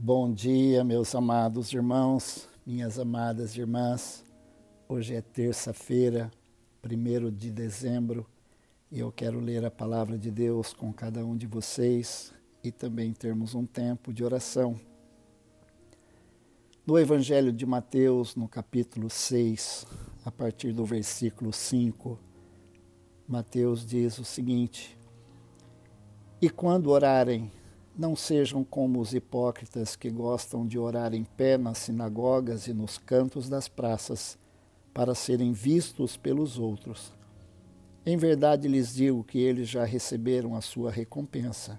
Bom dia, meus amados irmãos, minhas amadas irmãs. Hoje é terça-feira, 1 de dezembro, e eu quero ler a palavra de Deus com cada um de vocês e também termos um tempo de oração. No Evangelho de Mateus, no capítulo 6, a partir do versículo 5, Mateus diz o seguinte: E quando orarem, não sejam como os hipócritas que gostam de orar em pé nas sinagogas e nos cantos das praças, para serem vistos pelos outros. Em verdade lhes digo que eles já receberam a sua recompensa.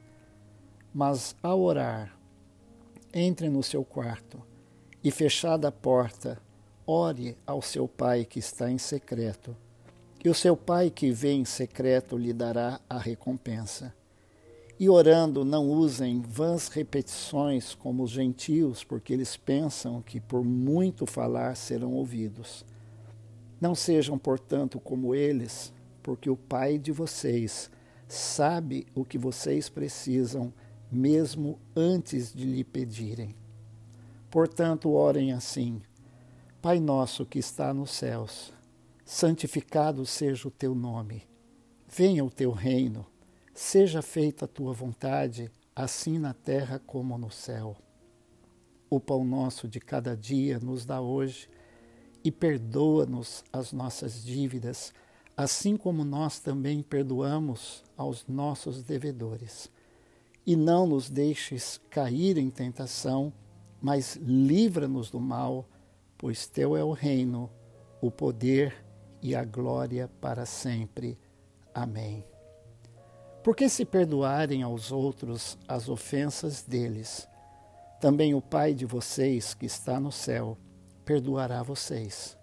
Mas ao orar, entre no seu quarto e, fechada a porta, ore ao seu Pai que está em secreto, e o seu Pai que vê em secreto lhe dará a recompensa. E orando, não usem vãs repetições como os gentios, porque eles pensam que por muito falar serão ouvidos. Não sejam, portanto, como eles, porque o Pai de vocês sabe o que vocês precisam, mesmo antes de lhe pedirem. Portanto, orem assim: Pai nosso que está nos céus, santificado seja o teu nome. Venha o teu reino Seja feita a tua vontade, assim na terra como no céu. O pão nosso de cada dia nos dá hoje e perdoa-nos as nossas dívidas, assim como nós também perdoamos aos nossos devedores. E não nos deixes cair em tentação, mas livra-nos do mal, pois teu é o reino, o poder e a glória para sempre. Amém. Porque se perdoarem aos outros as ofensas deles, também o Pai de vocês que está no céu perdoará vocês.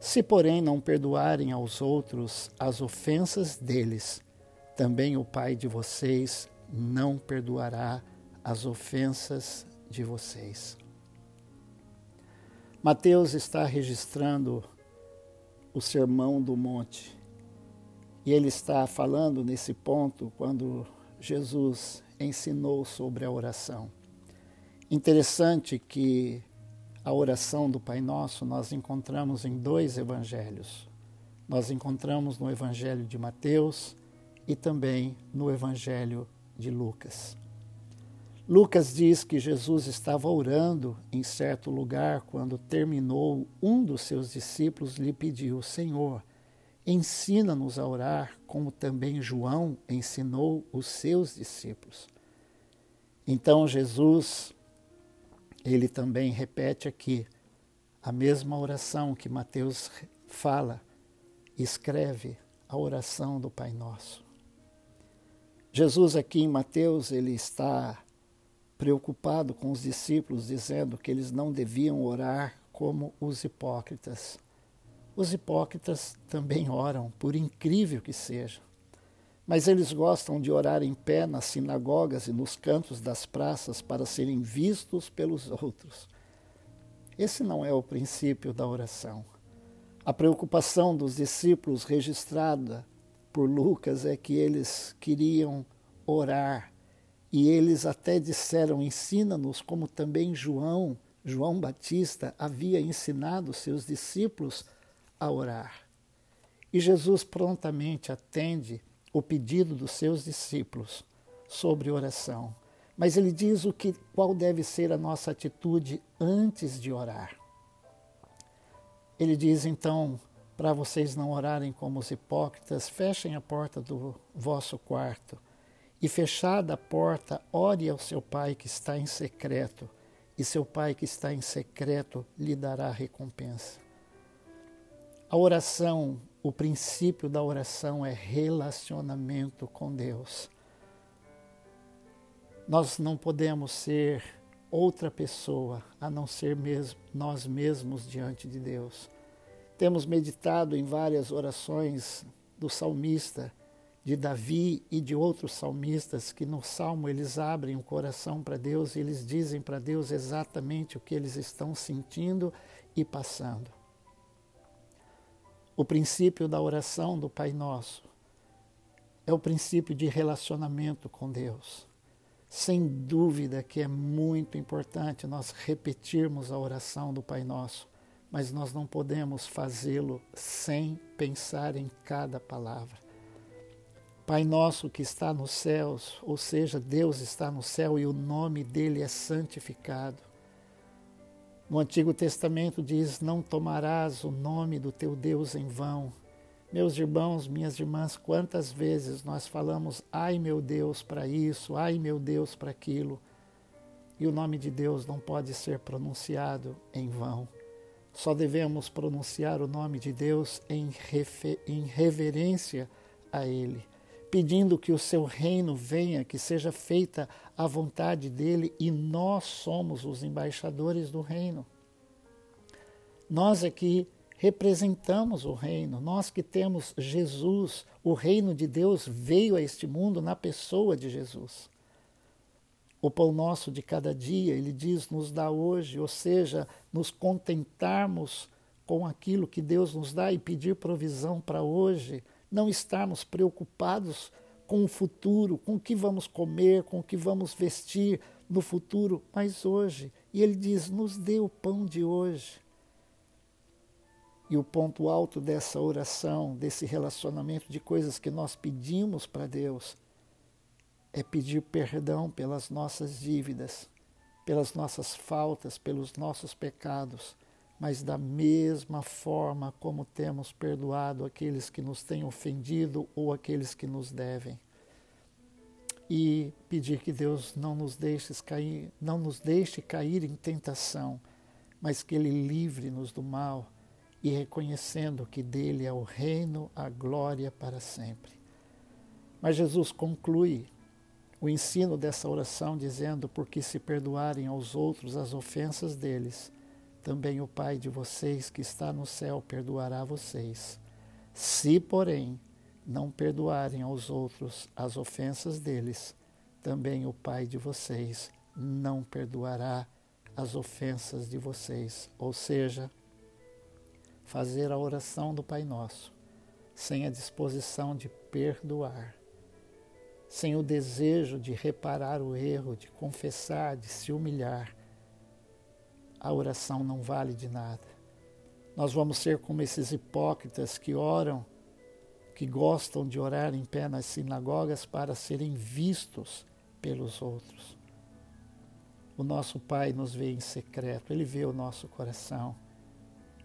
Se, porém, não perdoarem aos outros as ofensas deles, também o Pai de vocês não perdoará as ofensas de vocês. Mateus está registrando o Sermão do Monte e ele está falando nesse ponto quando Jesus ensinou sobre a oração. Interessante que a oração do Pai Nosso nós encontramos em dois evangelhos. Nós encontramos no Evangelho de Mateus e também no Evangelho de Lucas. Lucas diz que Jesus estava orando em certo lugar quando terminou, um dos seus discípulos lhe pediu: Senhor, Ensina-nos a orar como também João ensinou os seus discípulos. Então Jesus, ele também repete aqui a mesma oração que Mateus fala, escreve a oração do Pai Nosso. Jesus aqui em Mateus, ele está preocupado com os discípulos, dizendo que eles não deviam orar como os hipócritas. Os hipócritas também oram, por incrível que seja. Mas eles gostam de orar em pé nas sinagogas e nos cantos das praças para serem vistos pelos outros. Esse não é o princípio da oração. A preocupação dos discípulos registrada por Lucas é que eles queriam orar e eles até disseram: ensina-nos como também João, João Batista, havia ensinado seus discípulos a orar. E Jesus prontamente atende o pedido dos seus discípulos sobre oração. Mas ele diz o que qual deve ser a nossa atitude antes de orar. Ele diz então, para vocês não orarem como os hipócritas, fechem a porta do vosso quarto e fechada a porta, ore ao seu pai que está em secreto, e seu pai que está em secreto lhe dará recompensa. A oração, o princípio da oração é relacionamento com Deus. Nós não podemos ser outra pessoa a não ser mesmo nós mesmos diante de Deus. Temos meditado em várias orações do salmista, de Davi e de outros salmistas que no salmo eles abrem o coração para Deus e eles dizem para Deus exatamente o que eles estão sentindo e passando. O princípio da oração do Pai Nosso é o princípio de relacionamento com Deus. Sem dúvida que é muito importante nós repetirmos a oração do Pai Nosso, mas nós não podemos fazê-lo sem pensar em cada palavra. Pai nosso que está nos céus, ou seja, Deus está no céu e o nome dele é santificado. No Antigo Testamento diz: Não tomarás o nome do teu Deus em vão. Meus irmãos, minhas irmãs, quantas vezes nós falamos, ai meu Deus para isso, ai meu Deus para aquilo, e o nome de Deus não pode ser pronunciado em vão. Só devemos pronunciar o nome de Deus em, em reverência a Ele, pedindo que o seu reino venha, que seja feita a vontade dele, e nós somos os embaixadores do reino. Nós aqui representamos o reino. Nós que temos Jesus, o reino de Deus veio a este mundo na pessoa de Jesus. O pão nosso de cada dia, ele diz, nos dá hoje, ou seja, nos contentarmos com aquilo que Deus nos dá e pedir provisão para hoje, não estarmos preocupados com o futuro, com o que vamos comer, com o que vamos vestir no futuro, mas hoje. E ele diz: nos dê o pão de hoje. E o ponto alto dessa oração, desse relacionamento de coisas que nós pedimos para Deus, é pedir perdão pelas nossas dívidas, pelas nossas faltas, pelos nossos pecados, mas da mesma forma como temos perdoado aqueles que nos têm ofendido ou aqueles que nos devem. E pedir que Deus não nos deixe cair, não nos deixe cair em tentação, mas que ele livre-nos do mal e reconhecendo que dele é o reino, a glória para sempre. Mas Jesus conclui o ensino dessa oração dizendo: Porque se perdoarem aos outros as ofensas deles, também o Pai de vocês que está no céu perdoará vocês. Se, porém, não perdoarem aos outros as ofensas deles, também o Pai de vocês não perdoará as ofensas de vocês. Ou seja, fazer a oração do Pai Nosso, sem a disposição de perdoar, sem o desejo de reparar o erro, de confessar, de se humilhar, a oração não vale de nada. Nós vamos ser como esses hipócritas que oram, que gostam de orar em pé nas sinagogas para serem vistos pelos outros. O nosso Pai nos vê em secreto, Ele vê o nosso coração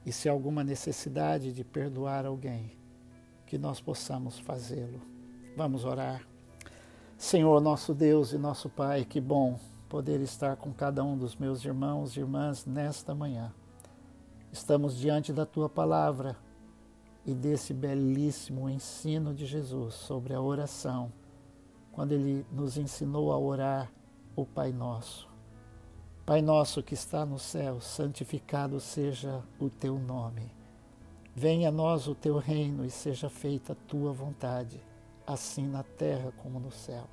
e se há alguma necessidade de perdoar alguém, que nós possamos fazê-lo. Vamos orar. Senhor, nosso Deus e nosso Pai, que bom poder estar com cada um dos meus irmãos e irmãs nesta manhã. Estamos diante da tua palavra e desse belíssimo ensino de Jesus sobre a oração, quando ele nos ensinou a orar o Pai Nosso. Pai nosso que está no céu, santificado seja o teu nome. Venha a nós o teu reino e seja feita a tua vontade, assim na terra como no céu.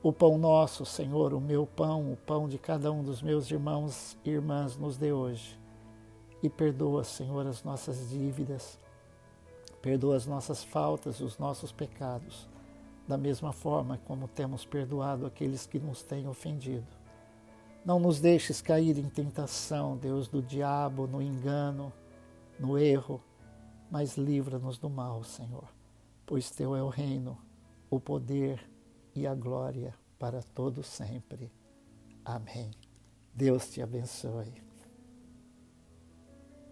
O pão nosso, Senhor, o meu pão, o pão de cada um dos meus irmãos e irmãs, nos dê hoje. E perdoa, Senhor, as nossas dívidas, perdoa as nossas faltas, os nossos pecados, da mesma forma como temos perdoado aqueles que nos têm ofendido. Não nos deixes cair em tentação, Deus, do diabo, no engano, no erro, mas livra-nos do mal, Senhor, pois Teu é o reino, o poder e a glória para todo sempre. Amém. Deus te abençoe.